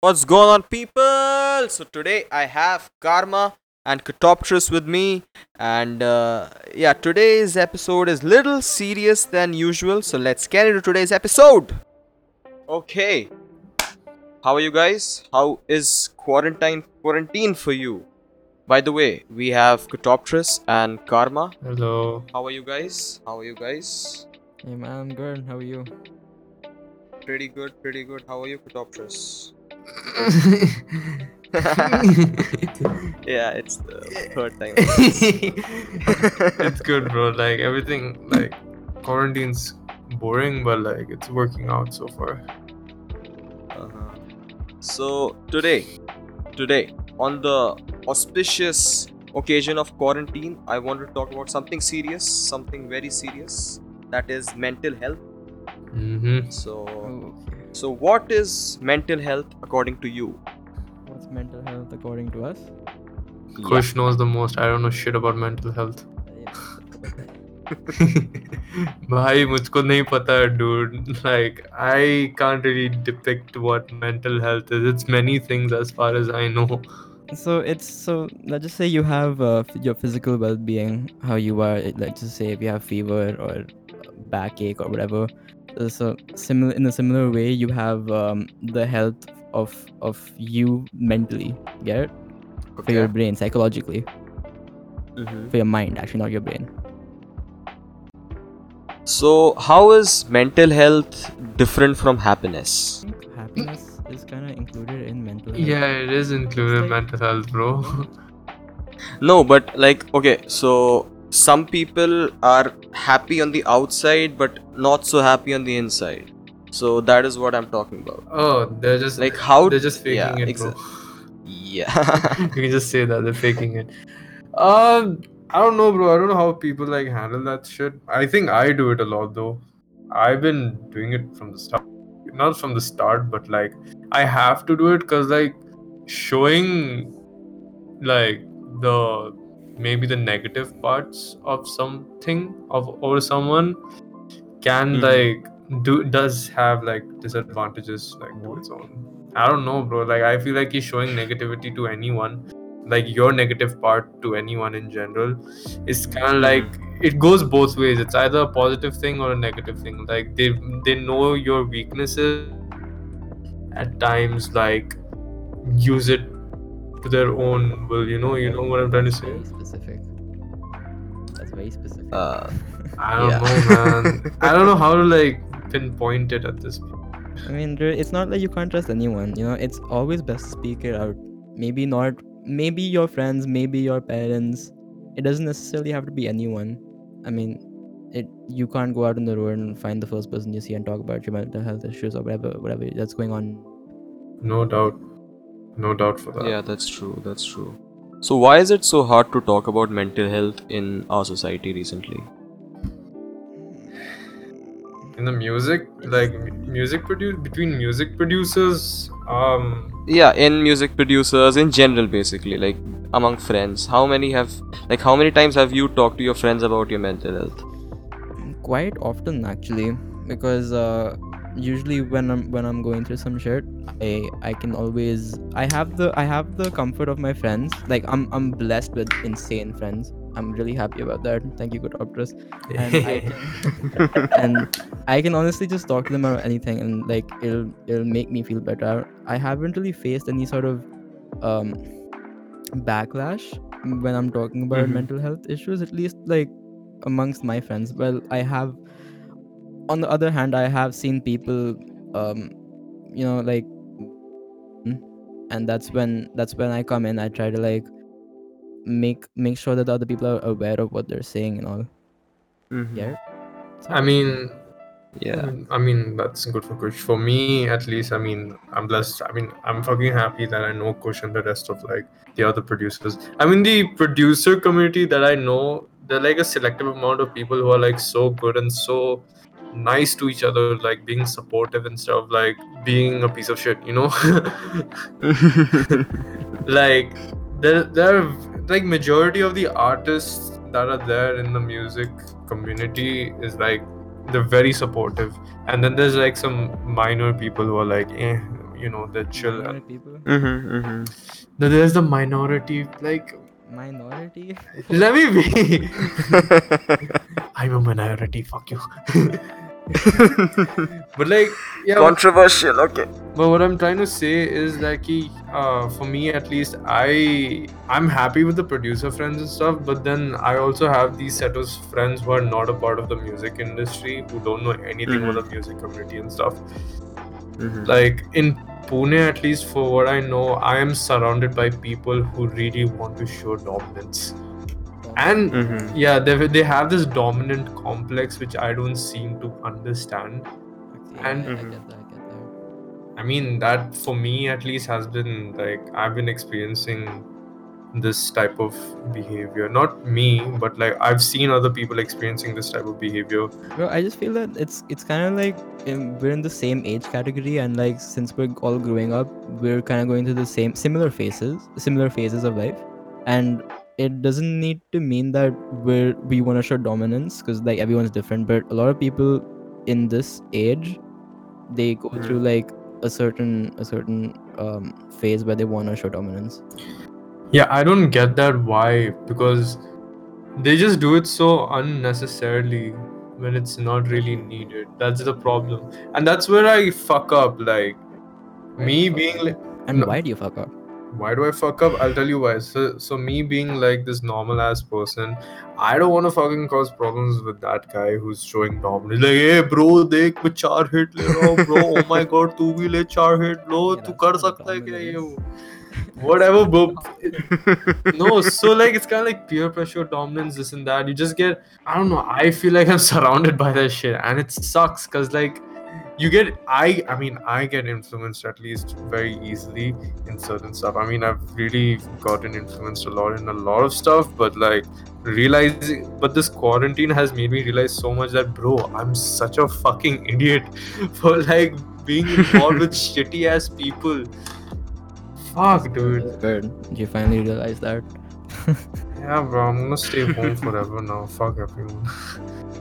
What's going on, people? So today I have KRMA and Katoptris with me, and uh, yeah, today's episode is little serious than usual. So let's get into today's episode. Okay, how are you guys? How is quarantine quarantine for you? By the way, we have Katoptris and KRMA. Hello. How are you guys? How are you guys? Hey man, I'm good. How are you? Pretty good, pretty good. How are you, Katoptris? yeah, it's the third time. it's good, bro. Like everything, like quarantine's boring, but like it's working out so far. Uh-huh. So today, today on the auspicious occasion of quarantine, I want to talk about something serious, something very serious. That is mental health. Mm-hmm. So, Oh, okay. so what is mental health according to you? What's mental health according to us? Kush knows the most. I don't know shit about mental health. भाई मुझको नहीं पता dude like I can't really depict what mental health is it's many things as far as I know So it's so let's just say you have uh, f- your physical well-being, how you are. it- Let's just say if you have fever or backache or whatever. uh, So similar in a similar way, you have um, the health of of you mentally, get it? For your brain, psychologically, Mhm. for your mind, actually not your brain. So, how is mental health different from happiness? I think happiness is kind of included in mental health. yeah it is included like- mental health bro No, but like, okay, so some people are happy on the outside, but not so happy on the inside. So that is what I'm talking about. oh they're just Like, how? they're just faking yeah, it exa- bro Yeah. you can just say that they're faking it. Um, I don't know, bro. I don't know how people like handle that shit. I think I do it a lot though. I've been doing it from the start, not from the start, but like I have to do it because like showing like the maybe the negative parts of something of or someone can Mhm. like do does have like disadvantages like to its own. I don't know, bro. Like I feel like he's showing negativity to anyone, like your negative part to anyone in general. It's kind of like it goes both ways. It's either a positive thing or a negative thing. Like they they know your weaknesses at times, like use it to their own will. You know, you know what I'm trying to say. Very specific. That's very specific. Uh, I don't Yeah. know, man. I don't know how to like pinpoint it at this point. I mean, it's not like you can't trust anyone. You know, it's always best to speak it out. Maybe not. Maybe your friends. Maybe your parents. It doesn't necessarily have to be anyone. I mean, it. You can't go out in the road and find the first person you see and talk about your mental health issues or whatever, whatever that's going on. No doubt. No doubt for that. yeah, that's true. That's true. So, why is it so hard to talk about mental health in our society recently? In the music, like music produce between music producers, um, Yeah, in music producers in general, basically, like among friends. How many have, like, how many times have you talked to your friends about your mental health? Quite often, actually, because uh, usually when I'm when I'm going through some shit, I I can always I have the I have the comfort of my friends. Like I'm I'm blessed with insane friends. I'm really happy about that. Thank you, good. And I can, and I can honestly just talk to them about anything, and like it'll it'll make me feel better. I haven't really faced any sort of um backlash when I'm talking about Mhm. mental health issues. At least like amongst my friends. Well, I have. On the other hand, I have seen people, um, you know, like, and that's when that's when I come in. I try to like make make sure that the other people are aware of what they're saying and all. Mhm. Yeah. I mean, Yeah. I mean that's good for Kush. For me, at least, I mean, I'm blessed. I mean, I'm fucking happy that I know Kush and the rest of like the other producers. I mean, the producer community that I know, they're like a selective amount of people who are like so good and so nice to each other, like being supportive and stuff, like being a piece of shit, you know. like there there are like majority of the artists that are there in the music community is like they're very supportive and then there's like some minor people who are like eh, you know they're chill and Minority people. Mm-hmm, mm-hmm. then there's the minority like Minority. let me be i'm a minority fuck you but like yeah Controversial. Okay. but what i'm trying to say is like he, uh, for me at least i i'm happy with the producer friends and stuff but then i also have these set of friends who are not a part of the music industry who don't know anything about the music community and stuff Mm-hmm. like in pune at least for what i know i am surrounded by people who really want to show dominance and Mm-hmm. yeah they, they have this dominant complex which i don't seem to understand Okay, And- I, I Mhm. get that. I get that. i mean that for me at least has been like i've been experiencing this type of behavior not me but like i've seen other people experiencing this type of behavior Bro, I just feel that it's it's kind of like um, we're in the same age category, and like since we're all growing up, we're kind of going through the same similar phases, similar phases of life, and it doesn't need to mean that we're we want to show dominance because like everyone's different. But a lot of people in this age, they go Mhm. through like a certain a certain um phase where they want to show dominance. yeah i don't get that why because they just do it so unnecessarily when it's not really needed that's the problem and that's where i fuck up like me being like And No. why do you fuck up? why do I fuck up? I'll tell you why. So, so me being like this normal ass person, I don't want to fucking cause problems with that guy who's showing dominance. Like, hey bro, देख मैं चार hit ले रहा हूँ bro. Oh my god, तू भी ले चार hit लो. Yeah, तू that's कर not सकता है क्या ये? dominance. Whatever, bro. no, so like it's kind of like peer pressure, dominance, this and that. You just get, I don't know. I feel like I'm surrounded by that shit, and it sucks because like you get, I, I mean, I get influenced at least very easily in certain stuff. I mean, I've really gotten influenced a lot in a lot of stuff, but like realizing, but this quarantine has made me realize so much that, bro, I'm such a fucking idiot for like being involved with shitty ass people. Fuck, dude. Good. You finally realize that. Yeah, bro, I'm gonna stay home forever now. Fuck everyone.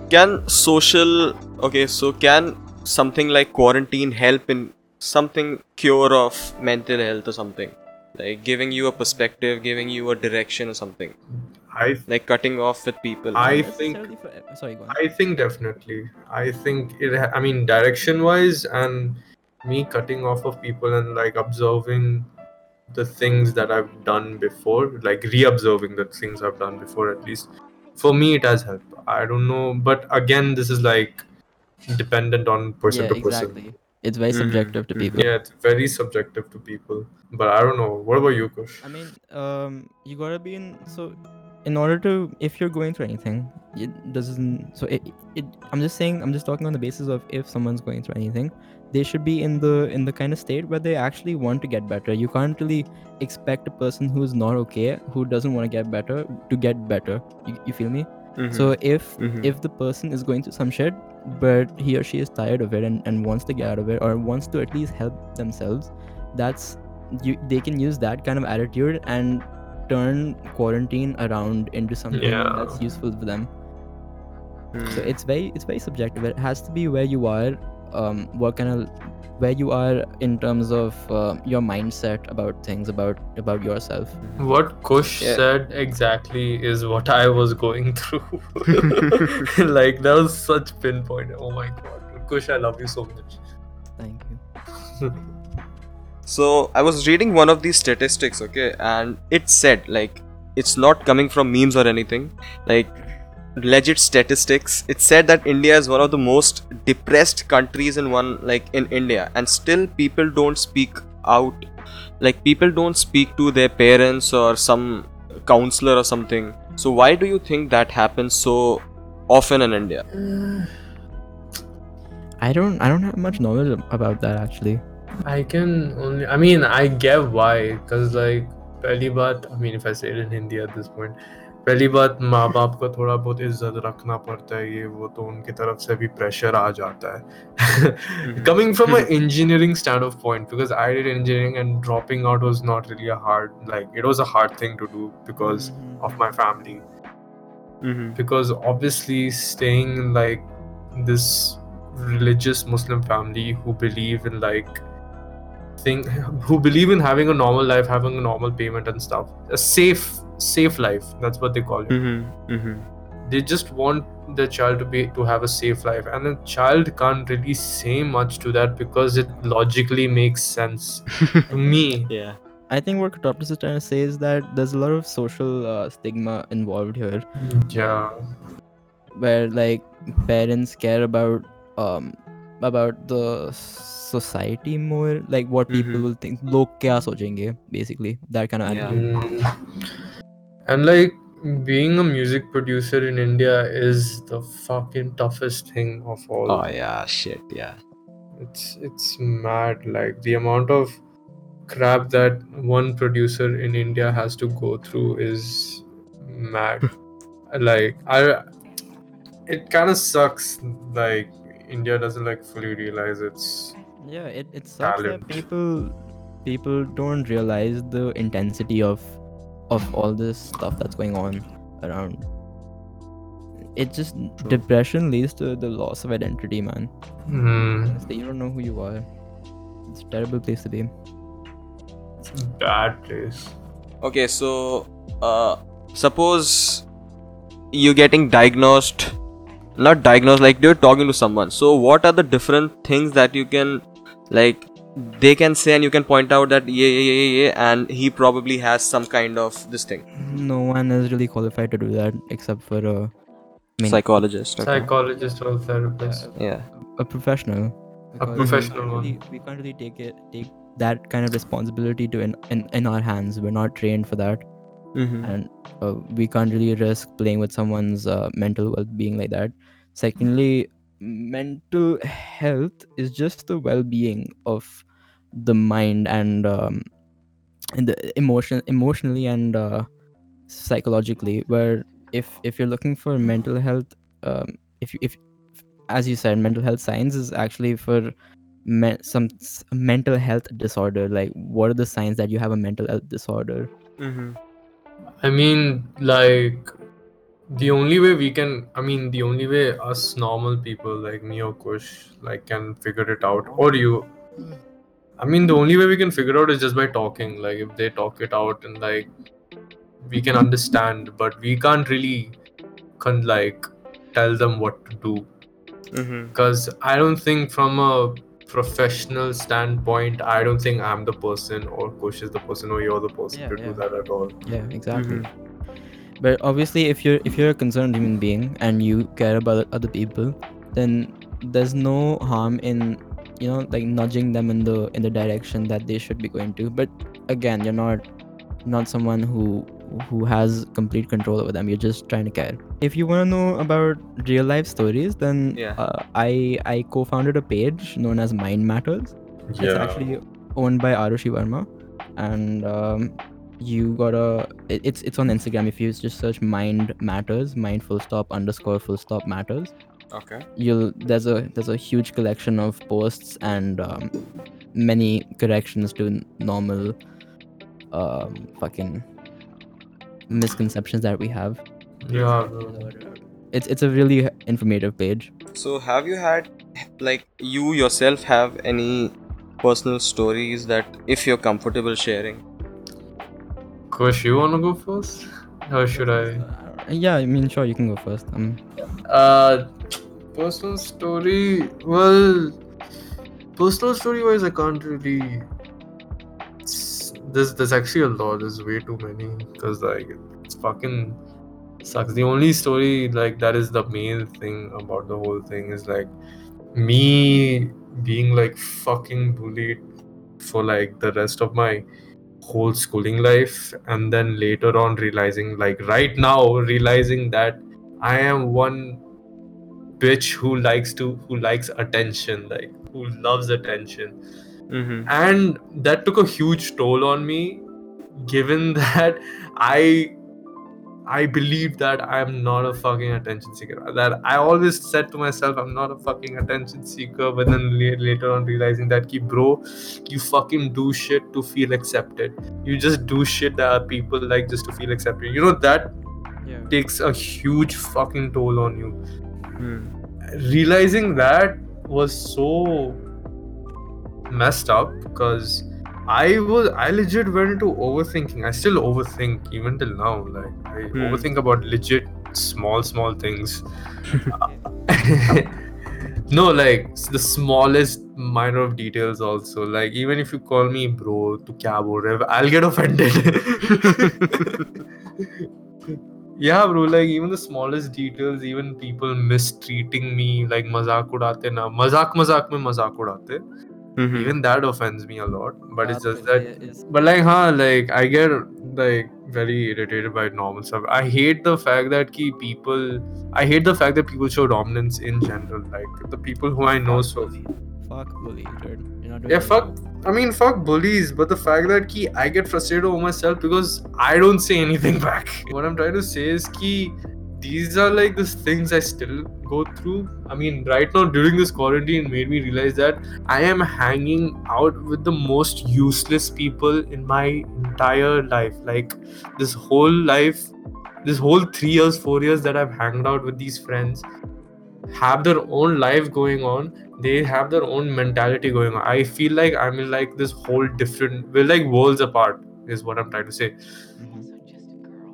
can social okay so can something like quarantine help in something cure of mental health or something like giving you a perspective giving you a direction or something I like cutting off with people I Not think- for- eh, sorry, go on. I think definitely. I think it. I mean, direction wise, and me cutting off of people and like observing the things that I've done before, like re-observing the things I've done before. At least for me, it has helped. I don't know, but again, this is like dependent on person yeah, to person. exactly. It's very Mhm, subjective to mhm. people. Yeah, it's very subjective to people. But I don't know. What about you, Kush? I mean, um, you gotta be in. So, in order to, if you're going through anything, it doesn't. So it, it. I'm just saying. I'm just talking on the basis of if someone's going through anything, they should be in the in the kind of state where they actually want to get better. You can't really expect a person who's not okay, who doesn't want to get better, to get better. You, you feel me? Mhm, So if mhm. if the person is going through some shit, but he or she is tired of it and, and wants to get out of it or wants to at least help themselves, that's you they can use that kind of attitude and turn quarantine around into something Yeah. that's useful for them. So Mhm. it's very it's very subjective. It has to be where you are, um, what kind of where you are in terms of uh, your mindset about things about about yourself. What Kush Yeah. said exactly is what I was going through. like that was such pinpoint. Oh my god, Kush, I love you so much. Thank you. So I was reading one of these statistics, okay, and it said like it's not coming from memes or anything, like legit statistics. It said that India is one of the most depressed countries in one like in India, and still people don't speak out. Like people don't speak to their parents or some counselor or something. So why do you think that happens so often in India? I don't I don't have much knowledge ab- about that actually. I can only. I mean, I get why, because like पहली बात. I mean, if I say it in Hindi at this point, पहली बात माँ बाप का थोड़ा बहुत इज़्ज़त रखना पड़ता है ये वो तो उनकी तरफ़ से भी प्रेशर आ जाता है। Coming from a engineering stand off point because I did engineering and dropping out was not really hard like it was a hard thing to do because of my family because obviously staying like this religious Muslim family who believe in like thing who believe in having a normal life having a normal payment and stuff a safe safe life that's what they call it Mm-hmm. Mm-hmm. they just want the child to be to have a safe life and a child can't really say much to that because it logically makes sense to me Yeah. I think what Katoptris is trying to say is that there's a lot of social uh, stigma involved here, yeah where like parents care about um about the society more, like what people Mhm. will think. Log kya sochenge, basically that kind of Yeah. Attitude. And like being a music producer in india is the fucking toughest thing of all Oh yeah. Shit. Yeah. it's it's mad like the amount of crap that one producer in india has to go through is mad like i it kind of sucks like india doesn't like fully realize its Yeah, it, it sucks Talent. that people people don't realize the intensity of of all this stuff that's going on around. It just True. depression leads to the loss of identity, man. Hmm, Honestly, you don't know who you are. It's a terrible place to be. it's a bad place Okay. So, uh, suppose you're getting diagnosed. Not diagnosed. Like you're talking to someone. So, what are the different things that you can, like, they can say and you can point out that yeah, yeah, yeah, yeah, yeah, and he probably has some kind of this thing. No one is really qualified to do that except for a mean, Psychologist. Okay. psychologist or therapist Yeah. a professional. because we professional can't one. really- we can't really take it take that kind of responsibility to in, in, in our hands. We're not trained for that. Mm-hmm. and uh, we can't really risk playing with someone's uh, mental well-being like that secondly mental health is just the well-being of the mind and um, and the emotion emotionally and uh, psychologically where if if you're looking for mental health um, if if as you said mental health science is actually for me- some mental health disorder like what are the signs that you have a mental health disorder Mm-hmm. I mean, like, the only way we can, I mean, the only way us normal people like me or Kush, like, can figure it out, or you, I mean, the only way we can figure out is just by talking. Like, if they talk it out and, like, we can understand, but we can't really, can, like, tell them what to do. Mm-hmm. Because I don't think, from a professional standpoint, I don't think I'm the person, or Kush is the person, or you're the person Yeah, to do that at all. yeah exactly Mm-hmm. but obviously if you're if you're a concerned human being and you care about other people then there's no harm in you know like nudging them in the in the direction that they should be going to but again you're not not someone who who has complete control over them you're just trying to care if you want to know about real life stories then Yeah. uh, i i co-founded a page known as mind matters yeah. it's actually owned by Arushi Verma, and um, you gotta. It, it's it's on Instagram. If you just search "mind matters," mind full stop underscore full stop matters. Okay. You'll there's a there's a huge collection of posts and um, many corrections to normal um, fucking misconceptions that we have. Yeah. It's it's a really informative page. So, have you had, like, you yourself have any personal stories that, if you're comfortable sharing? Kush, you wanna go first? Or should I? Yeah, I mean, sure, you can go first. Um, Uh, personal story. Well, personal story wise, I can't really. it's- There's there's actually a lot. There's way too many because like it's fucking sucks. The only story like that is the main thing about the whole thing is like me being like fucking bullied for like the rest of my whole schooling life and then later on realizing like right now realizing that i am one bitch who likes to who likes attention like who loves attention Mm-hmm. and that took a huge toll on me given that i i believe that i'm not a fucking attention seeker that i always said to myself i'm not a fucking attention seeker but then later on realizing that ki bro you fucking do shit to feel accepted you just do shit that people like just to feel accepted you know that yeah. takes a huge fucking toll on you Mm-hmm. realizing that was so messed up because I was I legit went into overthinking. I still overthink even till now. Like I Hmm. overthink about legit small small things. no, like the smallest minor of details also. Like even if you call me bro, to kya bol rahe ho?" I'll get offended. yeah, bro. Like even the smallest details, even people mistreating me, like mazak udate na, mazak mazak mein mazak udate. Mhm. Even that offends me a lot. But it's just Baat that ye is- but like huh like i get like very irritated by normal stuff i hate the fact that key people i hate the fact that people show dominance in general like the people who i know fuck so bully. Fuck bullies, dude. You're not doing yeah fuck i mean fuck bullies but the fact that key i get frustrated over myself because i don't say anything back what i'm trying to say is key these are like the things i still go through. I mean right now during this quarantine made me realize that i am hanging out with the most useless people in my entire life. Like this whole life this whole three years four years that i've hanged out with these friends have their own life going on. They have their own mentality going on. I feel like i'm in like this whole different we're like worlds apart is what i'm trying to say.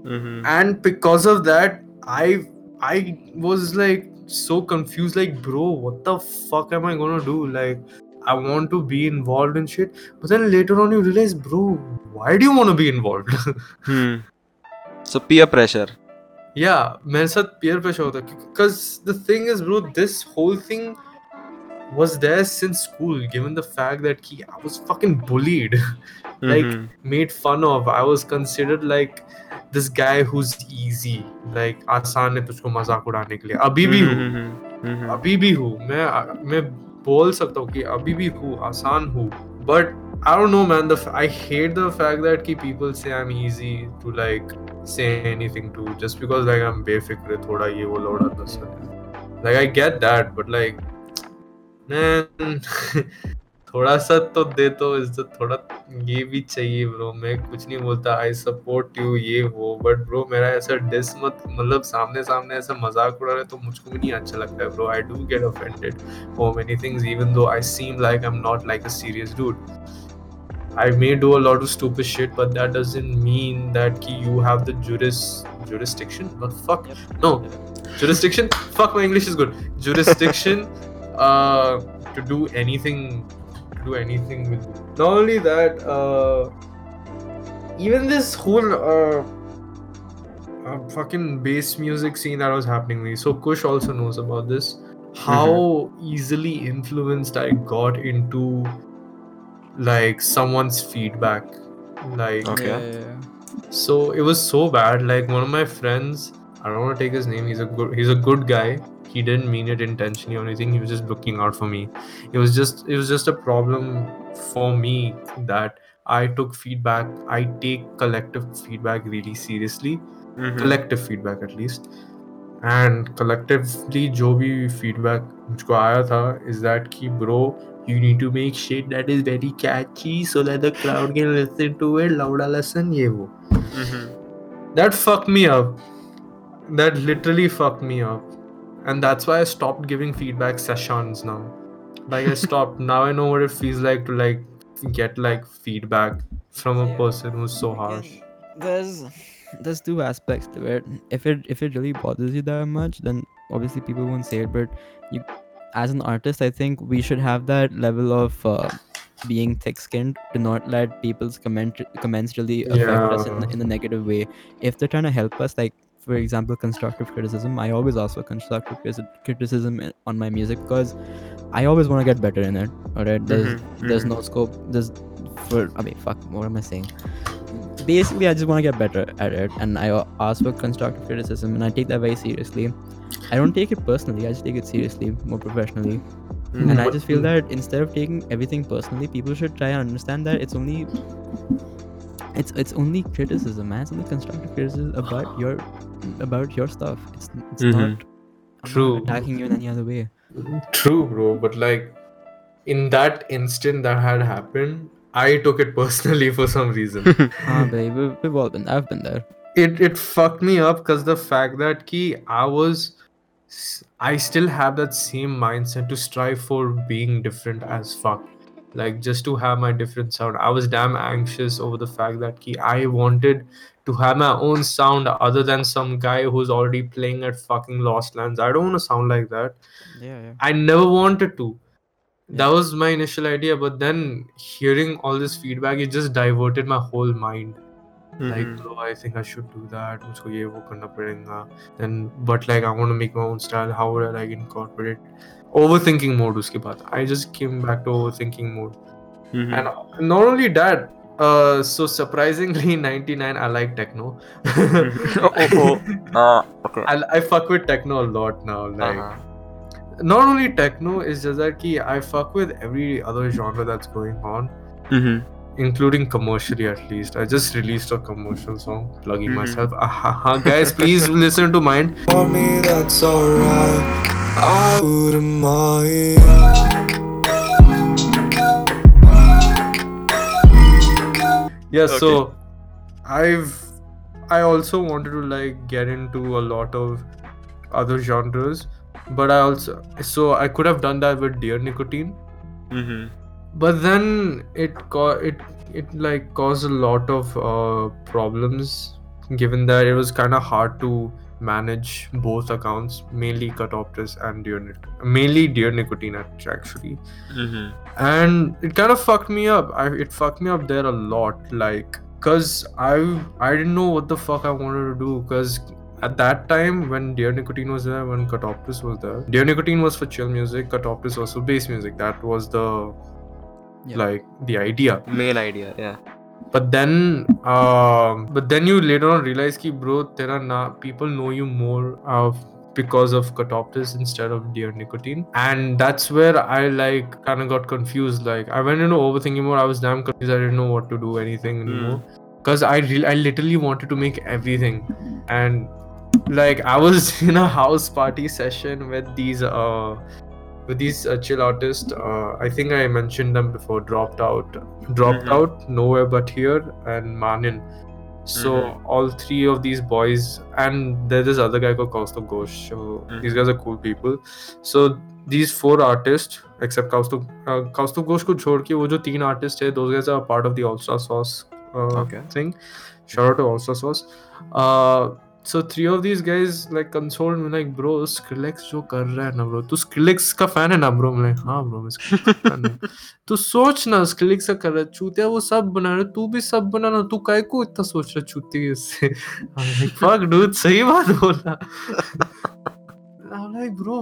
Mhm. and because of that i i was like so confused like bro what the fuck am i gonna do like i want to be involved in shit but then later on you realize bro why do you want to be involved Hmm. So peer pressure. yeah मेरे साथ peer pressure होता है because the thing is bro this whole thing was there since school given the fact that he, I was fucking bullied like Mhm. made fun of I was considered like this guy who's easy like आसान है तुझको मज़ाक उड़ाने के लिए। अभी भी हम्म, हूँ। हम्म, हम्म, अभी भी हूँ। मैं मैं बोल सकता हूँ कि अभी भी हूँ आसान हूँ। But I don't know man the I hate the fact that कि people say I am easy to like say anything to just because like I am बेफिक्र थोड़ा ये वो लौड़ा दस like I get that but like man थोड़ा सा तो दे दो इज़्ज़त थोड़ा ये भी चाहिए ब्रो मैं कुछ नहीं बोलता आई सपोर्ट यू ये वो बट ब्रो मेरा ऐसा डिस मत मतलब सामने सामने ऐसा मज़ाक उड़ा रहे तो मुझको भी नहीं अच्छा लगता है bro I do get offended for many things even though I seem like I am not like a serious dude I may do a lot of stupid shit but that doesn't mean that कि you have the juris jurisdiction but fuck no jurisdiction fuck my English is good jurisdiction to do anything do anything with. Not only that, uh, even this whole uh, uh, fucking bass music scene that was happening. to me. So Kush also knows about this. How easily influenced I got into like someone's feedback like Okay. Yeah, yeah, yeah. so it was so bad like one of my friends i don't want to take his name he's a good he's a good guy he didn't mean it intentionally or anything he was just looking out for me it was just it was just a problem for me that i took feedback i take collective feedback really seriously Mhm. collective feedback at least and collectively जो भी feedback मुझको आया था is that कि bro you need to make shit that is very catchy so that the crowd can listen to it louder listen ये वो Mhm. that fucked me up that literally fucked me up and that's why I stopped giving feedback sessions now. Like I stopped. Now I know what it feels like to like get like feedback from a person who's so harsh. there's there's two aspects to it. If it if it really bothers you that much then obviously people won't say it but you as an artist i think we should have that level of uh, being thick-skinned to not let people's comment comments really affect us in, the- in a negative way. If they're trying to help us like for example constructive criticism i always ask for constructive criticism on my music because i always want to get better in it all right there's Mhm. there's Mhm. no scope there's for i mean fuck what am i saying basically i just want to get better at it and i ask for constructive criticism and i take that very seriously i don't take it personally i just take it seriously more professionally Mhm. and i just feel that instead of taking everything personally people should try and understand that it's only it's it's only criticism man it's only constructive criticism about your about your stuff it's, it's Mhm. not I'm not True. attacking you in any other way True, bro. But like in that instant that had happened, I took it personally for some reason. ah babe we've, we've all been i've been there it it fucked me up because the fact that ki I was I still have that same mindset to strive for being different as fuck. like just to have my different sound i was damn anxious over the fact that ki, i wanted to have my own sound other than some guy who's already playing at fucking lost lands i don't want to sound like that Yeah, yeah. i never wanted to that Yeah. was my initial idea but then hearing all this feedback it just diverted my whole mind like Mhm. bro i think i should do that मुझको ये वो करना पड़ेगा then but like i want to make my own style how would i like incorporate overthinking mode उसके बाद i just came back to overthinking mode Mhm. and not only that uh so surprisingly 99 i like techno oh, oh, oh. Ah, okay. I, I fuck with techno a lot now like Uh-huh. not only techno is just that ki i fuck with every other genre that's going on Mhm. including commercially at least. I just released a commercial song plugging Mhm. myself. Ahaha. Guys, please listen to mine. For me, that's alright. I wouldn't mind. Yeah, so I've I also wanted to like get into a lot of other genres, but I also so I could have done that with Dear Nicotine, Mhm. but then it co- it it like caused a lot of uh, problems given that it was kind of hard to manage both accounts mainly Katoptris and Dear Nic- mainly Dear Nicotine act- actually Mhm. and it kind of fucked me up I, it fucked me up there a lot like because I I didn't know what the fuck I wanted to do because at that time when Dear Nicotine was there when Katoptris was there Dear Nicotine was for chill music Katoptris was for bass music that was the Yeah. like the idea Main idea, yeah. But then um but then you later on realize ki bro tera na people know you more of because of Katoptris instead of Dear Nicotine. And that's where I like kind of got confused. Like I went into overthinking more I was damn confused. I didn't know what to do anything anymore. Because I re- I literally wanted to make everything. And like I was in a house party session with these uh with these uh, chill artists uh, I think I mentioned them before dropped out dropped Mhm. out nowhere but here and Manin so Mhm. all three of these boys and there's this other guy called Kaustav Ghosh so these guys are cool people so these four artists except Kaustav uh, Kaustav Ghosh को छोड़ के वो जो तीन artists है those guys are part of the All Star Sauce uh, Okay. thing shout out to All Star Sauce uh, so three of these guys like consoled me like bro Skrillex जो कर रहा है ना bro तू Skrillex का fan है ना bro मैं हाँ bro मैं Skrillex का हूँ तू सोच ना Skrillex का कर रहा है चूतिया वो सब बना रहा है तू भी सब बना ना तू काय को इतना सोच रहा है चूती इससे like fuck dude सही बात बोला I'm like bro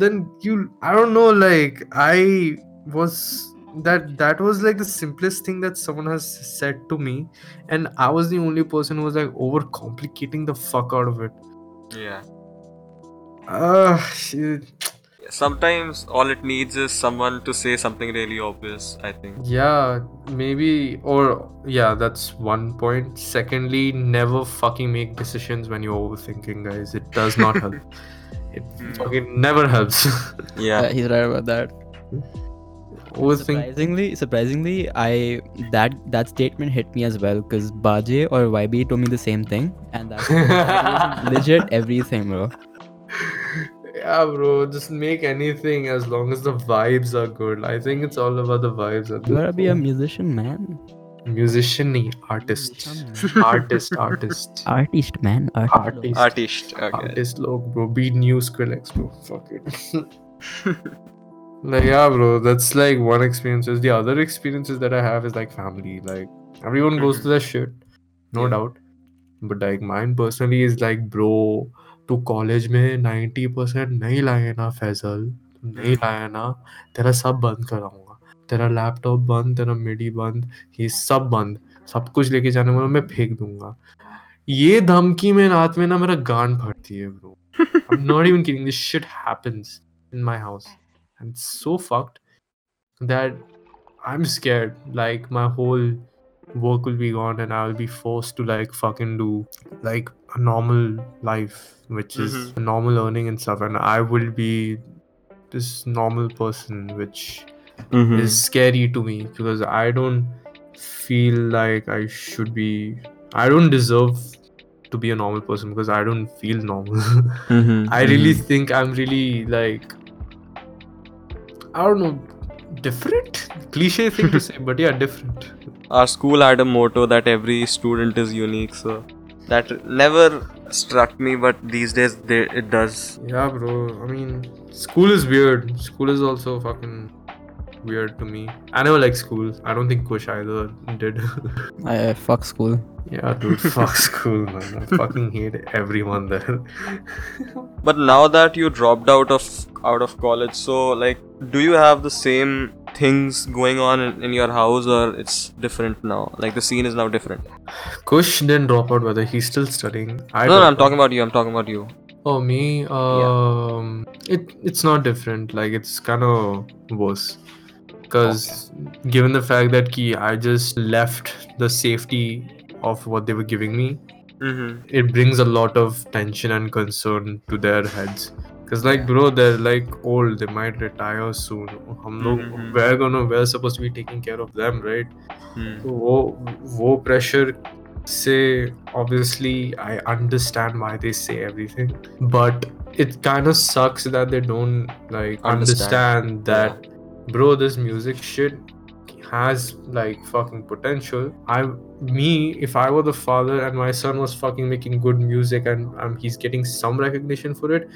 then you I don't know like I was that that was like the simplest thing that someone has said to me and I was the only person who was like over complicating the fuck out of it Yeah. uh shit. Sometimes all it needs is someone to say something really obvious, I think. yeah maybe or yeah that's one point secondly never fucking make decisions when you're overthinking guys it does not help it Hmm. fucking never helps Yeah. Uh, he's right about that. Overthink Surprisingly, surprisingly, I that that statement hit me as well because Baje or YB told me the same thing, and that's that legit everything, bro. Yeah, bro, just make anything as long as the vibes are good. I think it's all about the vibes. at You this gotta be a musician, man. musician, nahi, artist, artist, artist, Artist, man. Artist. artist, Artist. Okay. artist. Look, bro, be new Skrillex, bro. Fuck it. like, yeah, bro, that's like one experiences. The other experiences that I have is like family. Like, everyone goes to their shit, no Yeah. doubt. But like mine personally is like, bro, तू college में 90% नहीं लाए ना फैजल तू नहीं लाया ना तेरा सब बंद कराऊँगा तेरा लैपटॉप बंद तेरा मिडी बंद ये सब बंद सब कुछ लेके जाने वाला मैं फेंक दूँगा ये धमकी में रात में ना मेरा गान फटती है bro I'm not even kidding this shit happens in my house and so fucked that I'm scared like my whole work will be gone and I'll be forced to like fucking do like a normal life which is Mhm. a normal earning and stuff and I will be this normal person which Mm-hmm. is scary to me because I don't feel like I should be I don't deserve to be a normal person because I don't feel normal. Mm-hmm. I really think I'm really like I don't know different? Cliche thing to say but yeah different. Our school had a motto that every student is unique, so that never struck me, but these days they, it does. yeah bro i mean school is weird. School is also fucking weird to me i never liked school i don't think kush either did I fuck school. yeah dude fuck school man i fucking hate everyone there But now that you dropped out of out of college, so like, do you have the same things going on in, in your house, or it's different now? Like the scene is now different. kush didn't drop out whether he's still studying i no, no, I'm dropped talking about you. I'm talking about you. Oh me, um, it it's not different. Like it's kind of worse, because given the fact that ki I just left the safety of what they were giving me, Mm-hmm. it brings a lot of tension and concern to their heads. Cause like bro, they're like old. They might retire soon. हम लोग Mhm. we're gonna we're supposed to be taking care of them, right? Hmm. तो वो वो pressure से obviously I understand why they say everything but it kind of sucks that they don't like Understand. understand, that Bro this music shit has like fucking potential i me if i were the father and my son was fucking making good music and um, he's getting some recognition for it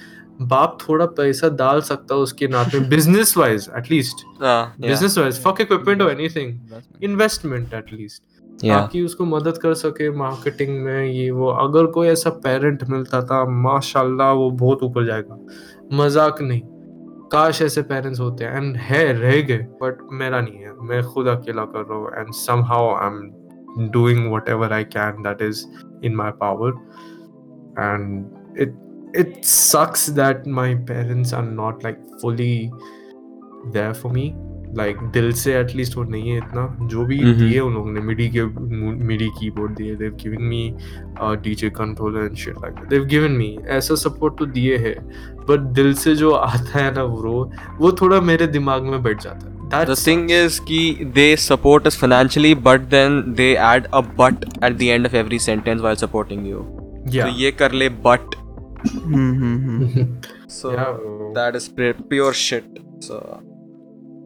बाप थोड़ा पैसा डाल सकता है उसके नाथ में business wise at least Ah, business wise fuck equipment और एनीथिंग इन्वेस्टमेंट एटलीस्ट ताकि उसको मदद कर सके मार्केटिंग में ये वो अगर कोई ऐसा पेरेंट मिलता था माशाल्लाह वो बहुत ऊपर जाएगा मज़ाक नहीं काश ऐसे पेरेंट्स होते हैं एंड है, रह गए बट मेरा नहीं है। मैं खुद अकेला कर रहा हूँ and somehow I am doing whatever I can that is in my power and it it sucks that my parents are not, like, fully there for me. Like दिल से एटलीस्ट वो नहीं है इतना जो भी Mhm. दिए उन लोगों ने मिडी के मिडी कीबोर्ड दिए they've given me a DJ controller and shit like that they've given me ऐसा सपोर्ट तो दिए है बट दिल से जो आता है ना ब्रो वो थोड़ा मेरे दिमाग में बैठ जाता है That The thing is कि they support us financially, but then they add a but at the end of every sentence while supporting you. yeah So ये कर ले but. Mm-hmm. So yeah that is pure shit. So,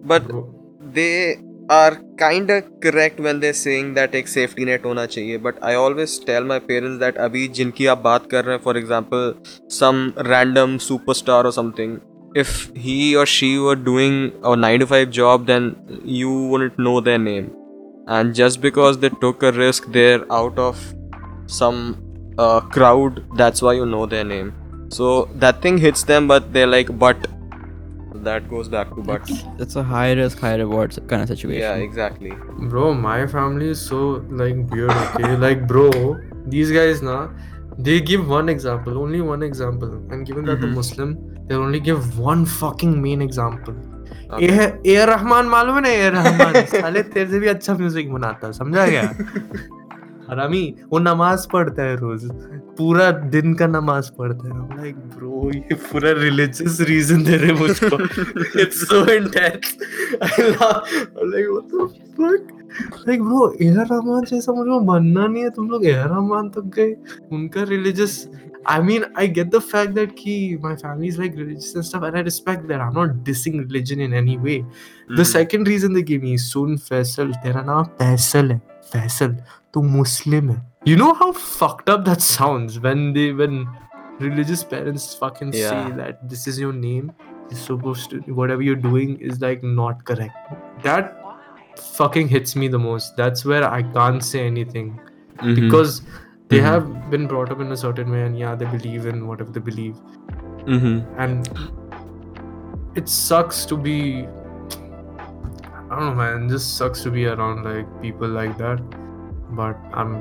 but Bro. they are kind of correct when they're saying that एक safety net होना चाहिए but I always tell my parents that अभी जिनकी आप बात कर रहे हैं for example some random superstar or something if he or she were doing a 9 to 5 job then you wouldn't know their name and just because they took a risk they're out of some uh, crowd that's why you know their name so that thing hits them but they're like but that goes back to but It's, it's a high risk, high reward kind of situation. yeah exactly bro my family is so like weird okay like bro these guys na they give one example only one example and given that the Mhm. muslim they only give one fucking main example Okay. ए ए रहमान मालूम है ना ए रहमान साले तेरे से भी अच्छा music बनाता है समझा गया हरामी वो नमाज़ पढ़ता है रोज पूरा दिन का नमाज़ पढ़ता है लाइक ब्रो ये पूरा रिलीजियस रीजन दे रहे मुझको it's so intense I love like what the fuck like bro A Rahman जैसा मुझे बनना नहीं है तुम लोग ए रहमान तक गए उनका religious I mean, I get the fact that ki, my family is like religious and stuff, and I respect that. I'm not dissing religion in any way. Mm. The Mhm. second reason they give me is Sun Faisal. तेरा नाम फैसल है vessel to Muslim. You know how fucked up that sounds when they when religious parents fucking yeah. say that this is your name. It's supposed to whatever you're doing is like not correct. That fucking hits me the most. That's where I can't say anything mm-hmm. because they mm-hmm. have been brought up in a certain way, and yeah, they believe in whatever they believe, mm-hmm. and it sucks to be i don't know man. It just sucks to be around like people like that. But i'm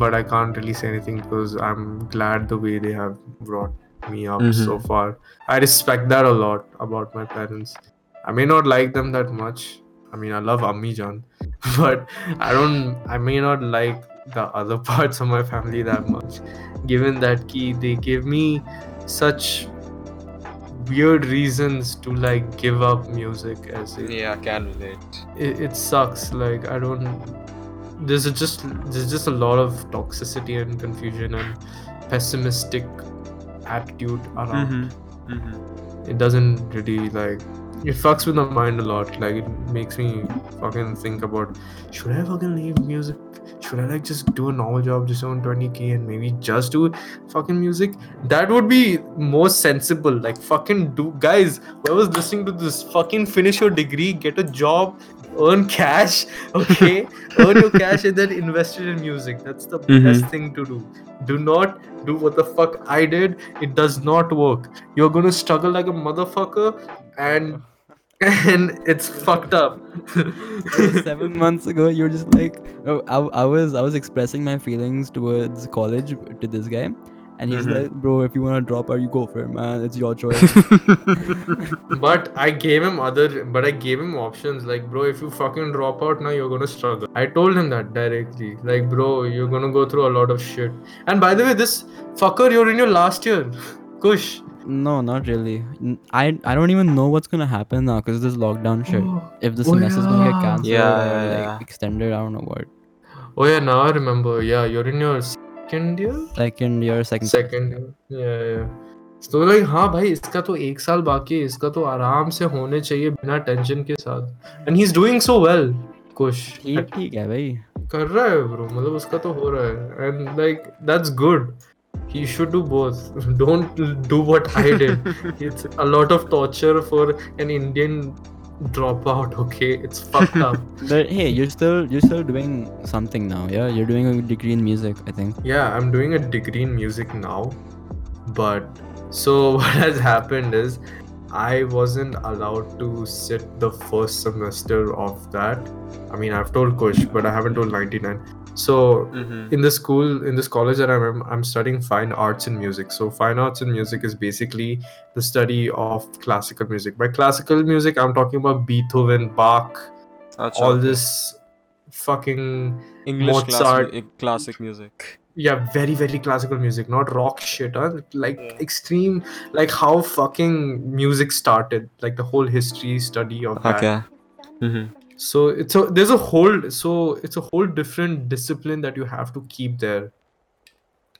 but i can't really say anything because i'm glad the way they have brought me up so Mhm. far. I respect that a lot about my parents. I may not like them that much. I mean i love ammi jan but i don't i may not like the other parts of my family that much given that key they give me such weird reasons to like give up music as it, yeah i can relate it, it sucks like i don't there's a just there's just a lot of toxicity and confusion and pessimistic attitude around Mhm. Mhm. it doesn't really like it fucks with the mind a lot. Like it makes me fucking think about should I fucking leave music? Should I like just do a normal job, just earn 20k and maybe just do fucking music? That would be more sensible. Like fucking do guys, whoever's listening to this, fucking finish your degree, get a job, earn cash, okay? earn your cash and then invest it in music. That's the Mhm. best thing to do. Do not do what the fuck I did. It does not work. You're gonna struggle like a motherfucker and and it's fucked up. seven months ago you were just like oh, I, I was i was expressing my feelings towards college to this guy and he's Mhm. like bro if you want to drop out you go for it man it's your choice but I gave him other but I gave him options like bro if you fucking drop out now you're gonna struggle. I told him that directly. Like bro, you're gonna go through a lot of shit. And by the way, this fucker, you're in your last year. Kush. No not really i i don't even know what's gonna happen now because this lockdown shit if the Oh, semester's gonna get cancelled Yeah, yeah, or like yeah. extended i don't know what Oh yeah, now I remember. Yeah, you're in your second year? second year second Second year. Yeah, yeah. तो like हाँ भाई इसका तो एक साल बाकी है इसका तो आराम से होने चाहिए बिना टेंशन के साथ and he is doing so well कुछ ठीक ठीक है भाई कर रहा है ब्रो मतलब उसका तो हो रहा है and like that's good he should do both. Don't do what i did. It's a lot of torture for an indian dropout okay? It's fucked up. But hey you're still you're still doing something now yeah? You're doing a degree in music i think. Yeah i'm doing a degree in music now. But so what has happened is i wasn't allowed to sit the first semester of that. I mean i've told kush but i haven't told 99 so Mhm. in the school in this college that i'm i'm studying fine arts and music so fine arts and music is basically the study of classical music by classical music i'm talking about beethoven bach Acha, all okay. this fucking English Mozart. classic, classic music. yeah very very classical music not rock shit huh? like Yeah. extreme like how fucking music started like the whole history study of that Okay. Mm-hmm. So it's a there's a whole so it's a whole different discipline that you have to keep there.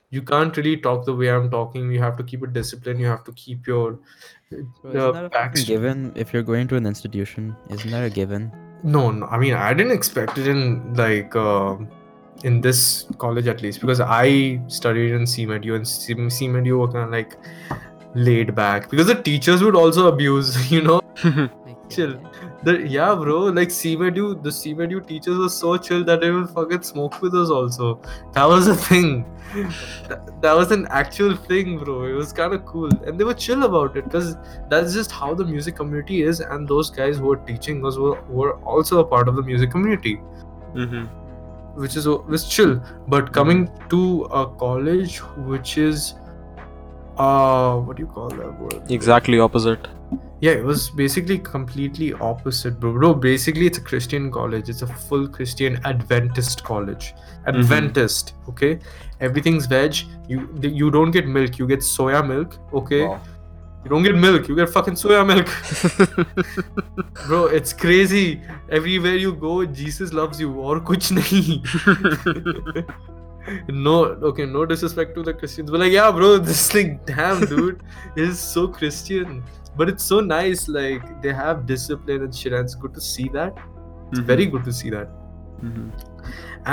You can't really talk the way i'm talking. You have to keep a discipline. You have to keep your Bro, uh, isn't a given if you're going to an institution? Isn't that a given? No, no i mean i didn't expect it in like uh, in this college at least because i studied in Seamedu and C- Seamedu were kind of like laid back because the teachers would also abuse you know? Chill. The, yeah, bro. Like Seamedu, the Seamedu teachers were so chill that they will fucking smoke with us also. That was a thing. that, that was an actual thing, bro. It was kind of cool, and they were chill about it because that's just how the music community is. And those guys who were teaching us were, were also a part of the music community, Mm-hmm. which is was chill. But coming to a college which is, uh, what do you call that word? Exactly opposite. Yeah, it was basically completely opposite, bro. Bro, basically it's a Christian college. It's a full Christian Adventist college. Mm-hmm. Adventist, okay? Everything's veg. You you don't get milk. You get soya milk, okay? Wow. You don't get milk. You get fucking soya milk, bro. It's crazy. Everywhere you go, Jesus loves you. Or kuch nahi. no, okay, no disrespect to the Christians, but like, yeah, bro, this like, damn, dude, is so Christian but it's so nice like they have discipline and shit and it's good to see that it's very good to see that Mhm.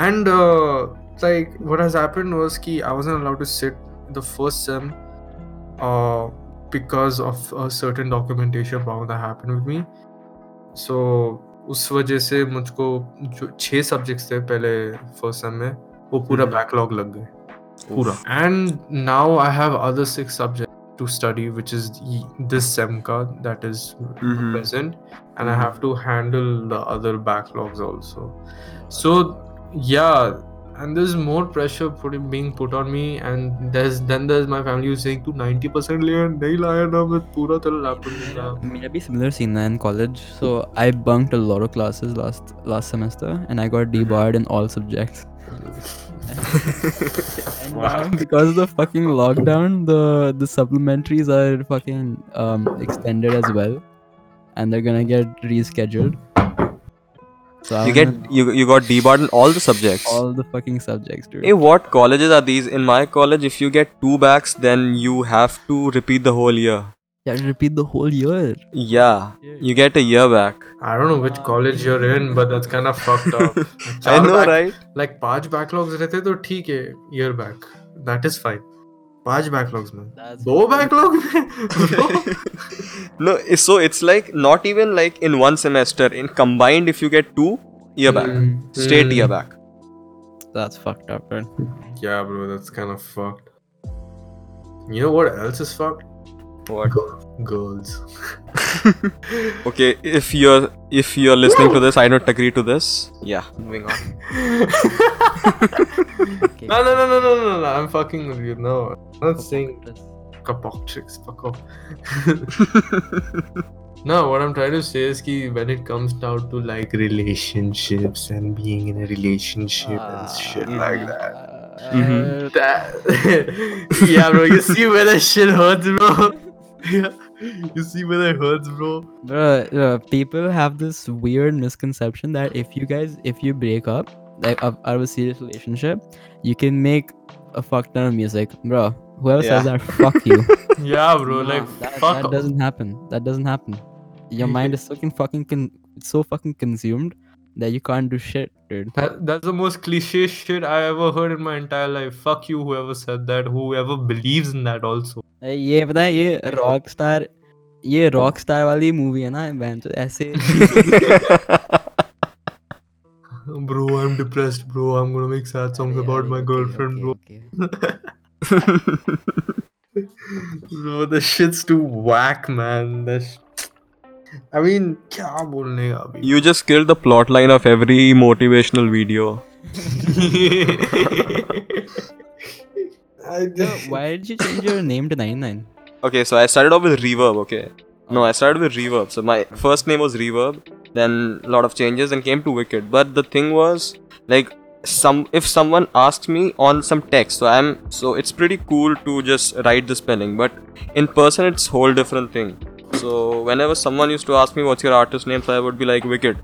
and uh, like what has happened was ki i wasn't allowed to sit the first sem uh, because of a certain documentation problem that happened with me so उस वजह से मुझको जो छह subjects थे पहले first sem में वो पूरा हम्म। बैकलॉग लग गए पूरा and now i have other six subjects to study which is y- this sem ka that is Mhm. present and i Mhm. have to handle the other backlogs also so yeah and there's more pressure putting being put on me and there's then there's my family who's saying to 90% liya nahi laya na मैं पूरा तेरा laptop दूंगा मेरा भी similar scene है in college so I bunked a lot of classes last last semester and I got debarred in all subjects and now because of the fucking lockdown the the supplementaries are fucking um extended as well and they're gonna get rescheduled so You I'm get gonna- you you got debarred in all the subjects. all the fucking subjects dude Hey, what colleges are these? In my college, if you get two backs, then you have to repeat the whole year. You have to repeat the whole year. Yeah, you get a year back. I don't know which college you're in, but that's kind of fucked up. I चार know, back- right? Like पांच backlogs रहते तो ठीक है year back. That is fine. पांच backlogs में. That's दो backlog में. Bro. no, it's- so it's like not even like in one semester. In combined, if you get two, year back, Mm, straight mm. year back. That's fucked up, man. Yeah, bro, that's kind of fucked. You know what else is fucked? what? Girls. Okay, if you're if you're listening to this, I don't agree to this. Yeah, moving on. Okay. No, no, no, no, no, no, no. I'm fucking with you. No, I'm not saying This- kapok tricks. Fuck off. no, what I'm trying to say is ki when it comes down to like relationships and being in a relationship and shit like that. Mhm. That yeah, bro. You see where that shit hurts, bro. Yeah, you see where that hurts, bro. Bro, uh, people have this weird misconception that if you guys, if you break up, like out of a serious relationship, you can make a fuck ton of music, bro. Whoever Yeah. says that, fuck you. Yeah, bro. Nah, like that, fuck. that doesn't happen. That doesn't happen. Your mind is so fucking con- so fucking consumed that you can't do shit, dude. That, that's the most cliche shit I ever heard in my entire life. Fuck you, whoever said that. Whoever believes in that also. ए, ये पता है ये rock star ये rock star वाली movie है ना बहन तो ऐसे Bro, I'm depressed, bro. I'm gonna make sad songs about my girlfriend, bro. Bro, the shit's too whack, man. That's. I mean, क्या बोलने का अभी? You just killed the plot line of every motivational video. I just, Why did you change your name to 99? Okay, so I started off with Reverb, okay. No, I started with Reverb. So my first name was Reverb, then a lot of changes and came to Wicked. But the thing was, like, some if someone asks me on some text, so I'm so it's pretty cool to just write the spelling, but in person it's whole different thing. so whenever someone used to ask me what's your artist name, so I would be like Wicked.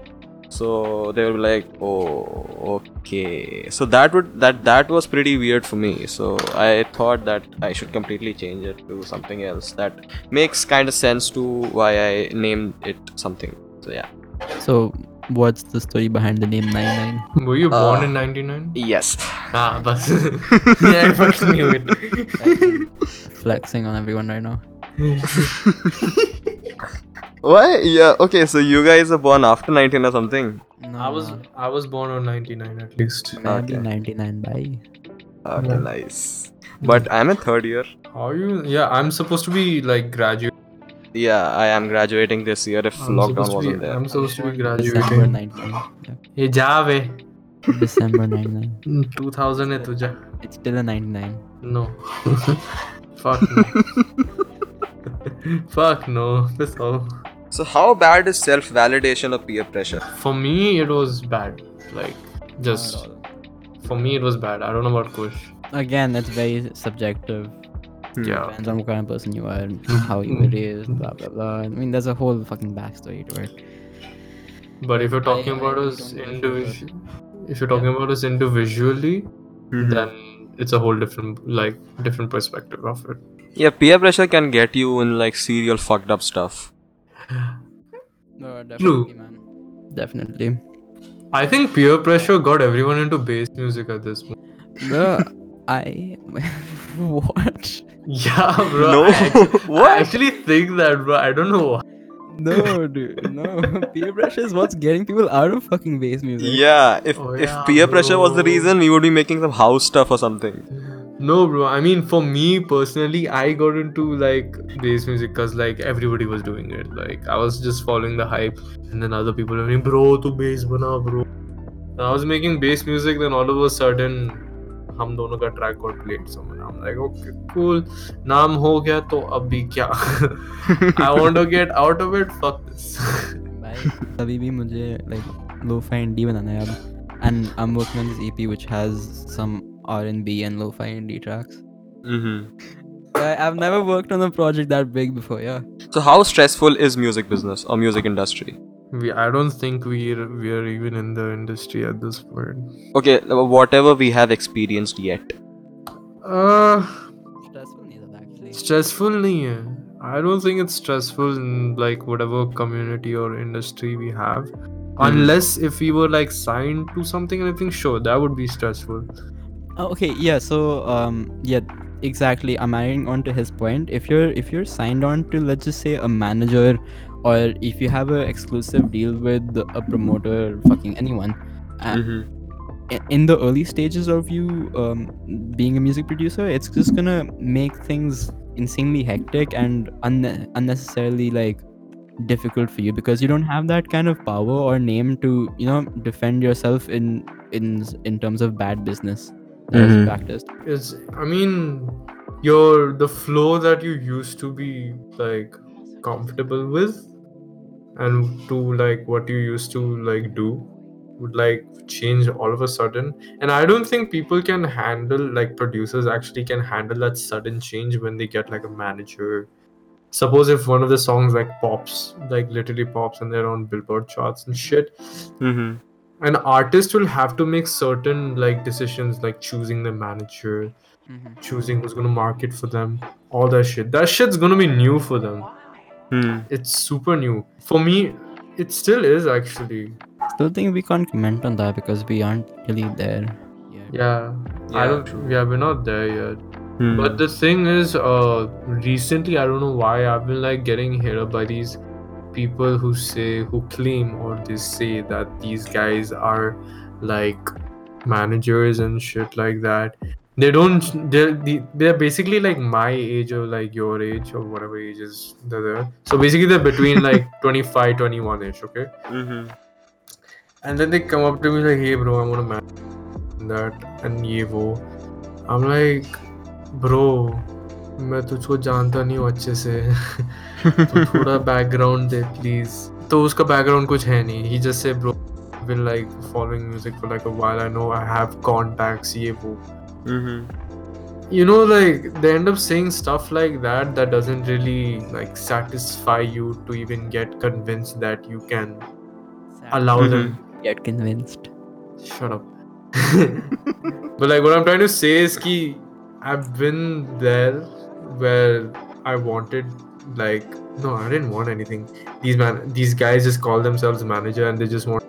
So they would be like, oh, okay. So that would that that was pretty weird for me. So I thought that I should completely change it to something else that makes kind of sense to why I named it something. So yeah. So, what's the story behind the name 99? Were you born Uh, in '99? Yes. Ah, but yeah, I fucking knew it. Flexing on everyone right now. Why? Yeah. Okay. So you guys are born after 19 or something. No, I was I was born on '99 at least. maybe Okay. 99 by. Okay. Yeah. Nice. But I'm in third year. How are you? Yeah, I'm supposed to be like graduate. Yeah, I am graduating this year if I'm lockdown supposed to wasn't be, there. I'm supposed to be December graduating. 99. Yeah. Ye jave. December 99. 2000 है तुझा. It's still a 99. No. Fuck no. Fuck no. That's all. So how bad is self-validation or peer pressure? For me, it was bad. Like, just for me, it was bad. I don't know about Kush. Again, that's very subjective. Yeah. Depends on what kind of person you are, and how you were raised, blah blah blah. I mean, there's a whole fucking backstory to it. But if you're talking I- I about really us don't give a individually, if you're talking about us individually, Mm-hmm. then it's a whole different, like, different perspective of it. Yeah, peer pressure can get you in like serial fucked up stuff. No, True. man. Definitely. I think peer pressure got everyone into bass music at this point. Bro, I what? Yeah, bro. No, I actually, what? I actually think that, bro. I don't know why. No, dude, no. Peer pressure is what's getting people out of fucking bass music. Yeah, if Oh, if yeah, peer pressure was the reason, we would be making some house stuff or something. No, bro. I mean, for me personally, I got into like bass music because like everybody was doing it. Like I was just following the hype, and then other people were like, "Bro, to bass bana, bro." And I was making bass music. Then all of a sudden, हम दोनों का track got played somewhere. I'm like, okay, cool. नाम हो गया तो अभी क्या? I want to get out of it. Fuck this. भाई अभी भी मुझे like lo-fi indie बनाना है अब and I'm working on this EP which has some R&B and lo-fi indie tracks. Mm-hmm. I, have never worked on a project that big before. Yeah. So how stressful is music business or music industry? We, I don't think we're we're even in the industry at this point. Okay, uh, whatever we have experienced yet. Uh, stressful neither actually. Stressful nahi hai. I don't think it's stressful in like whatever community or industry we have. Hmm. Unless if we were like signed to something, I think sure that would be stressful Oh, okay, yeah. So, um, yeah, exactly. I'm adding on to his point. If you're if you're signed on to let's just say a manager, or if you have an exclusive deal with a promoter, fucking anyone, and Mm-hmm. in the early stages of you um, being a music producer, it's just gonna make things insanely hectic and unne- unnecessarily like difficult for you because you don't have that kind of power or name to you know defend yourself in in in terms of bad business that is Mhm. practiced. It's I mean your the flow that you used to be like comfortable with and to like what you used to like do would like change all of a sudden and i don't think people can handle like producers actually can handle that sudden change when they get like a manager suppose if one of the songs like pops like literally pops and they're on billboard charts and shit Mm-hmm. An artist will have to make certain like decisions like choosing the manager choosing who's gonna market for them all that shit that shit's gonna be new for them Hmm. it's super new for me it still is actually Still think we can't comment on that because we aren't really there. yet. yeah, i don't true. yeah we're not there yet Hmm. but the thing is uh recently i don't know why i've been like getting hit up by these people who say who claim or they say that these guys are like managers and shit like that. They don't they're they're basically like my age or like your age or whatever ages they're there so basically they're between like 25 21 ish okay? Mm-hmm. and then they come up to me like hey bro i want to manage that and ye wo. I'm like bro मैं तुझको जानता नहीं हूँ अच्छे से तो थोड़ा background they please तो उसका बैकग्राउंड कुछ है नहीं ही जस्ट से bro been like following music for like a while i know i have contacts ye wo Mm-hmm. you know like they end up saying stuff like that that doesn't really like satisfy you to even get convinced that you can allow them Get convinced. Shut up. but like what I'm trying to say is ki I've been there where I wanted like no, I didn't want anything. These man these guys just call themselves manager and they just want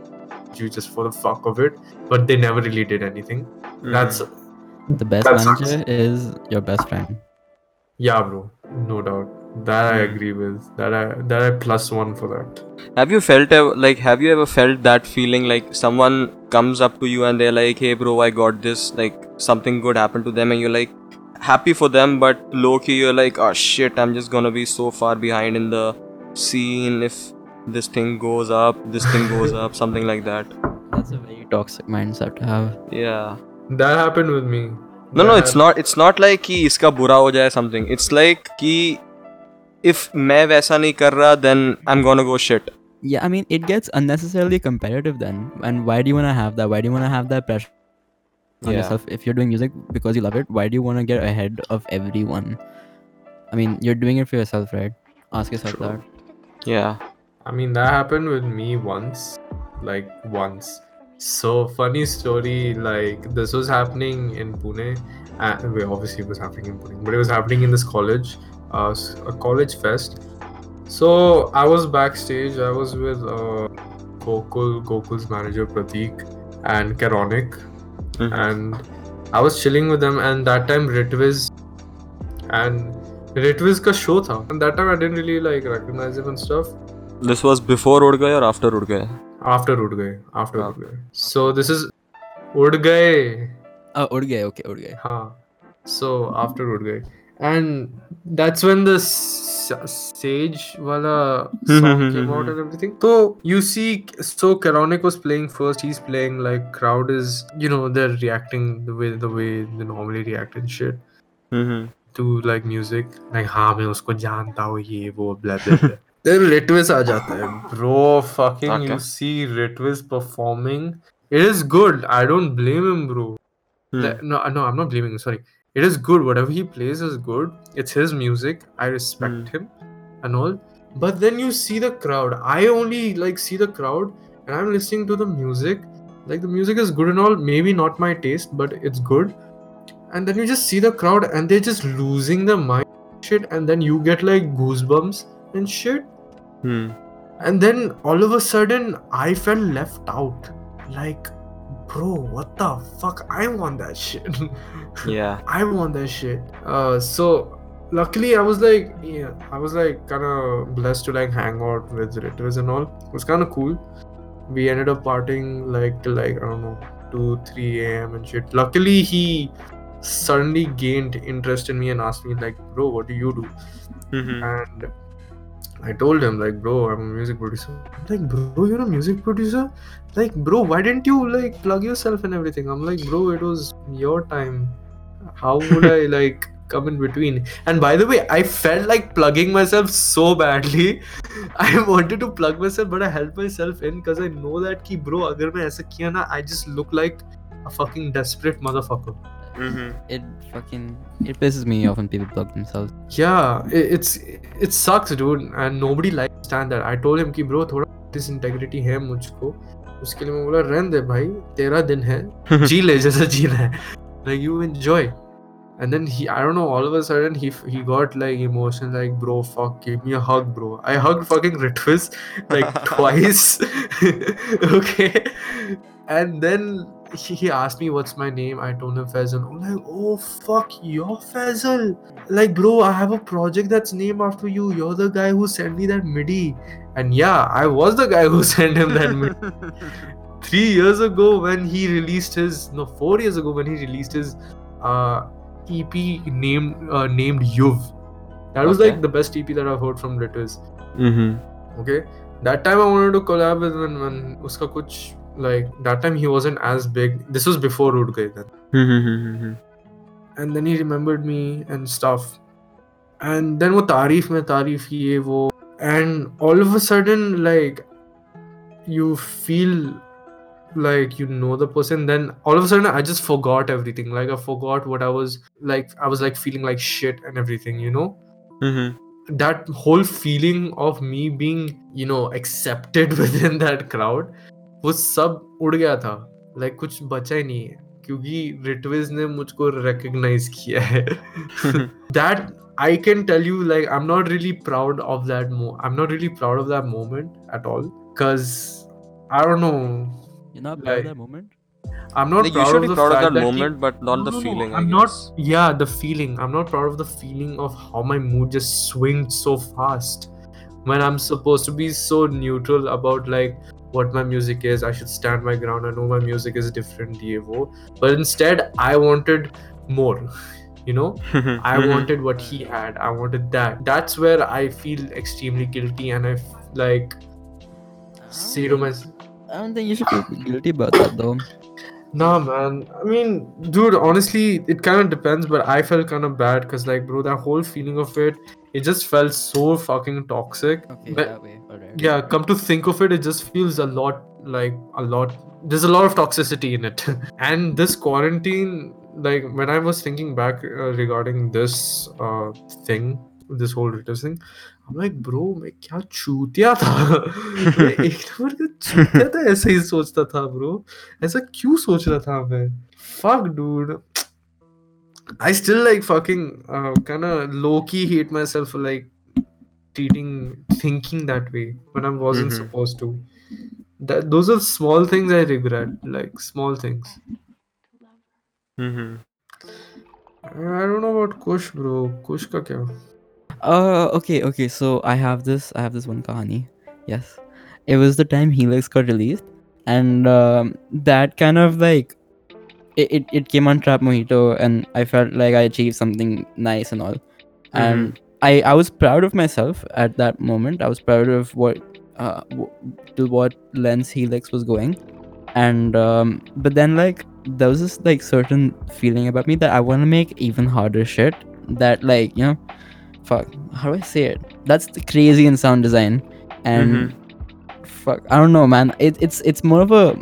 you just for the fuck of it, but they never really did anything. That's The best That sucks. manager is your best friend. yeah, bro. No doubt. That I Hmm. agree with. That I that I plus one for that. Have you felt ev- like have you ever felt that feeling like someone comes up to you and they're like, "Hey, bro, I got this." Like something good happened to them, and you're like happy for them, but low key you're like, "Oh shit, I'm just gonna be so far behind in the scene if this thing goes up, this thing goes up, something like that." That's a very toxic mindset to have. Yeah. That happened with me. No, no, That it's not. It's not like कि इसका बुरा हो जाए something. It's like कि if मैं वैसा नहीं कर रहा, then I'm gonna go shit. Yeah, I mean, it gets unnecessarily competitive then. And why do you want to have that? Why do you want to have that pressure on Yeah. yourself? If you're doing music because you love it, why do you want to get ahead of everyone? I mean, you're doing it for yourself, right? Ask yourself True. that. Yeah. I mean, that happened with me once. Like, once. So, funny story. Like, this was happening in Pune. And, well, obviously, it was happening in Pune, but it was happening in this college, uh, s- a college fest. So, I was backstage. I was with uh, Gokul, Gokul's manager Pratik, and Karonic mm-hmm. and I was chilling with them and that time Ritviz and Ritviz ka show tha and that time I didn't really like recognize him and stuff. This was before Ud Gaye or after Ud Gaye? After Ud Gaye. After. Ud Gaye. So this is Ud Gaye. Uh, Ud Gaye. Okay, Ud Gaye. Haan. So after Ud Gaye. And that's when this sage wala song came out and everything so you see so Karonic was playing first he's playing like crowd is you know they're reacting the way the way they normally react and shit Mm-hmm. to like music like हाँ मैं उसको जानता हूँ ये वो blah blah blah then Ritviz आ जाता है bro fucking Okay. you see Ritviz performing it is good I don't blame him bro Hmm. Like, no no I'm not blaming him sorry it is good. Whatever he plays is good. It's his music. I respect him and all. But then you see the crowd. I only like see the crowd and I'm listening to the music. Like the music is good and all. Maybe not my taste but it's good. And then you just see the crowd and they're just losing their mind shit, and then you get like goosebumps and shit. Hmm. And then all of a sudden, I felt left out. Like, bro, what the fuck? I want that shit. Yeah. I want that shit. Uh, so luckily, I was like, yeah, I was like kind of blessed to like hang out with relatives and all. It was kind of cool. We ended up partying like till like I don't know two, three a.m. and shit. Luckily, he suddenly gained interest in me and asked me like, bro, what do you do? Mhm. and I told him like, bro, I'm a music producer. I'm like, bro, you're a music producer? Like, bro, why didn't you like plug yourself and everything? I'm like, bro, it was your time. How would I like come in between? And by the way, I felt like plugging myself so badly. I wanted to plug myself, but I held myself in because I know that ki bro, agar main aisa kiya na, I just look like a fucking desperate motherfucker. Mm-hmm. It fucking it pisses me off when people plug themselves. Yeah, it, it's it sucks, dude, and nobody likes standard. I told him कि bro thoda this integrity है Uske liye main bola, बोला de, bhai. Tera din hai. है जी ले जैसा like you enjoy and then he i don't know all of a sudden he he got like emotion. like bro fuck give me a hug bro i hugged fucking Ritviz like twice okay and then he, he asked me what's my name I told him Faisal I'm like oh fuck you're Faisal like bro I have a project that's named after you you're the guy who sent me that MIDI and yeah I was the guy who sent him that MIDI three years ago when he released his no four years ago when he released his uh EP named uh, named Yuv. That was Okay. like the best EP that I've heard from Litters. Mhm. Okay, that time I wanted to collab with when when uska kuch like that time he wasn't as big. This was before Ud Gaye then. Hmm, hmm, hmm, and then he remembered me and stuff. And then wo तारीफ mein तारीफ किए wo. and all of a sudden like you feel like you know the person then all of a sudden i just forgot everything like i forgot what i was like i was like feeling like shit and everything you know mm-hmm. that whole feeling of me being you know accepted within that crowd वो सब उड़ गया था like like कुछ बचा ही नहीं है क्योंकि रिटविज ने मुझको recognize किया है that I can tell you like I'm not really proud of that mo I'm not really proud of that moment at all because I don't know You're not proud of proud that that moment? I'm not Like, you proud should of be the proud of fact that moment, he- but not the No, no, no, feeling. I I'm not. Yeah, the feeling. I'm not proud of the feeling of how my mood just swinged so fast when I'm supposed to be so neutral about like what my music is. I should stand my ground. I know my music is different, ye wo. but instead I wanted more. You know, I Mhm. wanted what he had. I wanted that. That's where I feel extremely guilty, and I f- like say to myself. I don't think you should feel guilty about that though. Nah, man. I mean, dude, honestly, it kind of depends, but I felt kind of bad because, like, bro, that whole feeling of it, it just felt so fucking toxic. Okay, But- that way Alright. Yeah, come to think of it, it just feels a lot like a lot. There's a lot of toxicity in it. and this quarantine, like, when I was thinking back uh, regarding this uh, thing, this whole Reuters thing, I'm like, bro, मैं क्या चूतिया था मैं एक number का चूतिया था ऐसे ही सोचता था ब्रो ऐसा क्यों सोच रहा था मैं fuck dude I still like fucking uh, kind of low key hate myself for like treating thinking that way when I wasn't Mhm. supposed to. That those are small things I regret, like small things. Mm-hmm. I don't know about Kush, bro. Kush ka kya? Uh, okay, okay. So I have this. I have this one kahani. Yes, it was the time Helix got released, and um, that kind of like it, it, it came on Trap Mojito, and I felt like I achieved something nice and all, and I I was proud of myself at that moment. I was proud of what uh w- to what lens Helix was going, and um, but then like there was this like certain feeling about me that I want to make even harder shit that like you know fuck how do i say it? That's the crazy in sound design. And fuck i don't know man. It, it's it's more of a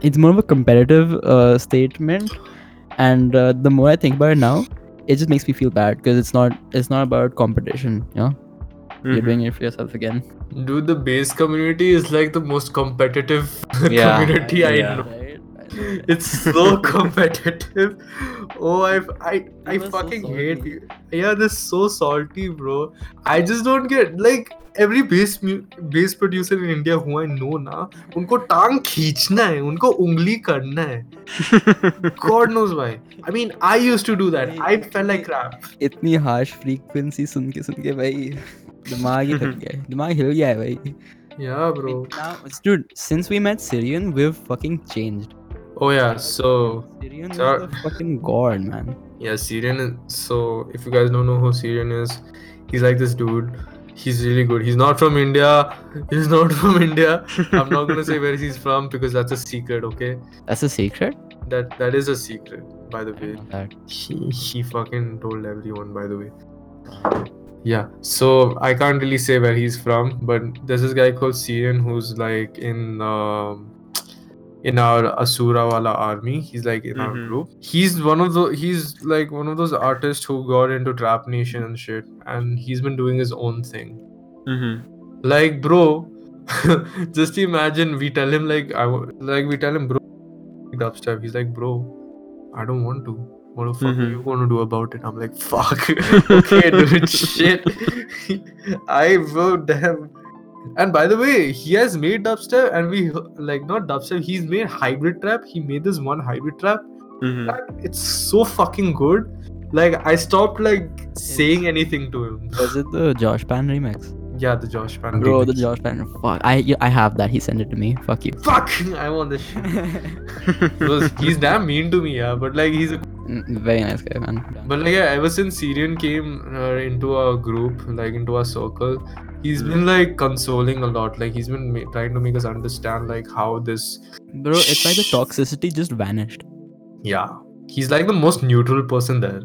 it's more of a competitive uh, statement. And uh, the more i think about it now it just makes me feel bad because it's not it's not about competition you know you're Mhm. doing it for yourself again Dude, the bass community is like the most competitive Yeah, community I yeah. know. it's so competitive. Oh, I, I, I fucking hate you. Yeah, this is so salty, bro. I just don't get like every bass mu- producer in India who I know na, unko tang khichna hai, unko ungli karna hai. God knows why. I mean, I used to do that. I felt like crap. Itni harsh frequency sunke sunke, bhai. दिमाग ही थक गया है दिमाग हिल गया है भाई या bro now dude since we met Syrian we have fucking Oh yeah, so Syrian So- is the fucking god man Yeah, Syrian is so if you guys don't know who Syrian is, he's like this dude. He's really good. He's not from India. He's not from India. I'm not gonna say where he's from because that's a secret, okay? that's a secret That that is a secret, by the way. that He he fucking told everyone, by the way. Yeah, so I can't really say where he's from, but there's this guy called Syrian who's like in um, in our Asura wala army. He's like in our Mhm. group. He's one of the he's like one of those artists who got into Trap Nation and shit, and he's been doing his own thing. Mm-hmm. Like, bro, just imagine we tell him like I like we tell him, bro, dubstep. He's like, bro, I don't want to. What the fuck are Mhm. you gonna do about it? I'm like, fuck. okay, dude, shit. I will damn. And by the way, he has made dubstep, and we like not dubstep. He's made hybrid trap. He made this one hybrid trap. Mm-hmm. That it's so fucking good. Like I stopped like saying anything to him. was it the Josh Pan remix Yeah, the Josh Pan. bro the remix. Josh Pan fuck I I have that he sent it to me fuck you Fuck! I want this shit. Because he's damn mean to me, yeah. But like he's a very nice guy man But like yeah, ever since Syrian came uh, into our group, like into our circle, he's been like consoling a lot. Like he's been ma- trying to make us understand like how this. bro it's like the toxicity just vanished Yeah, he's like the most neutral person there.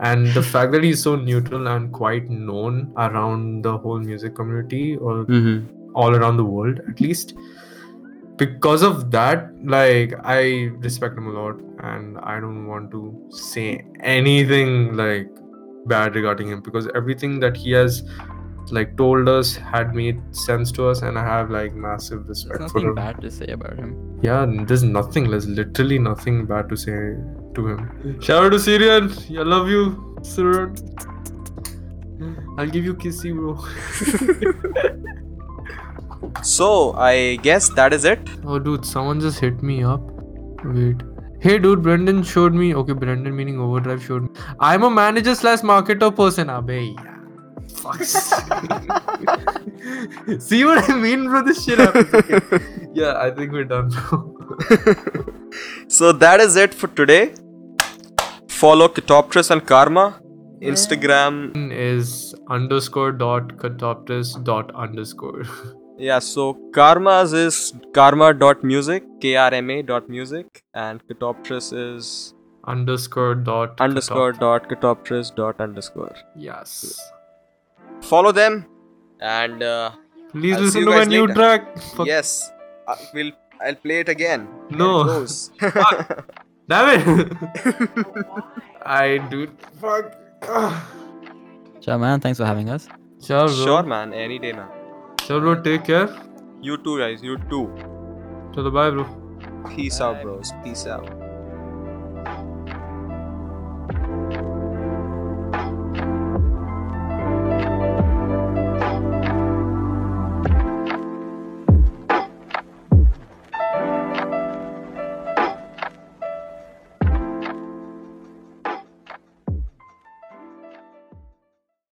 And the fact that he's so neutral and quite known around the whole music community or Mm-hmm. all around the world at least because of that like i respect him a lot and i don't want to say anything like bad regarding him because everything that he has like told us had made sense to us and i have like massive there's respect for nothing him. bad to say about him. Yeah there's nothing. There's literally nothing bad to say to him. Shout out to syrian. I love you syrian i'll give you kissy bro So I guess that is it. Oh, dude, someone just hit me up. Wait. Hey, dude, Brendan showed me. Okay, Brendan meaning Overdrive showed me. I'm a manager slash marketer person. Ah, Abe. Fuck. See what I mean, bro? This shit happens. Okay. Yeah, I think we're done. So that is it for today. Follow Katoptris and KRMA. Instagram. Is underscore dot catoptus dot underscore. Yeah, so KRMA's is krma.music, K-R-M-A dot music, and Katoptris is underscore dot underscore dot Katoptris dot underscore. Yes. Follow them and uh, Please I'll listen to my guys new later. track. Fuck. yes, uh, we'll I'll play it again. No. it. Damn it! I dude. Fuck. Ciao man thanks for having us Ciao, bro. sure, man. Any day, man. Take care. You too, guys. You too. Chalo, bye, bro. Peace out, bros. Peace out.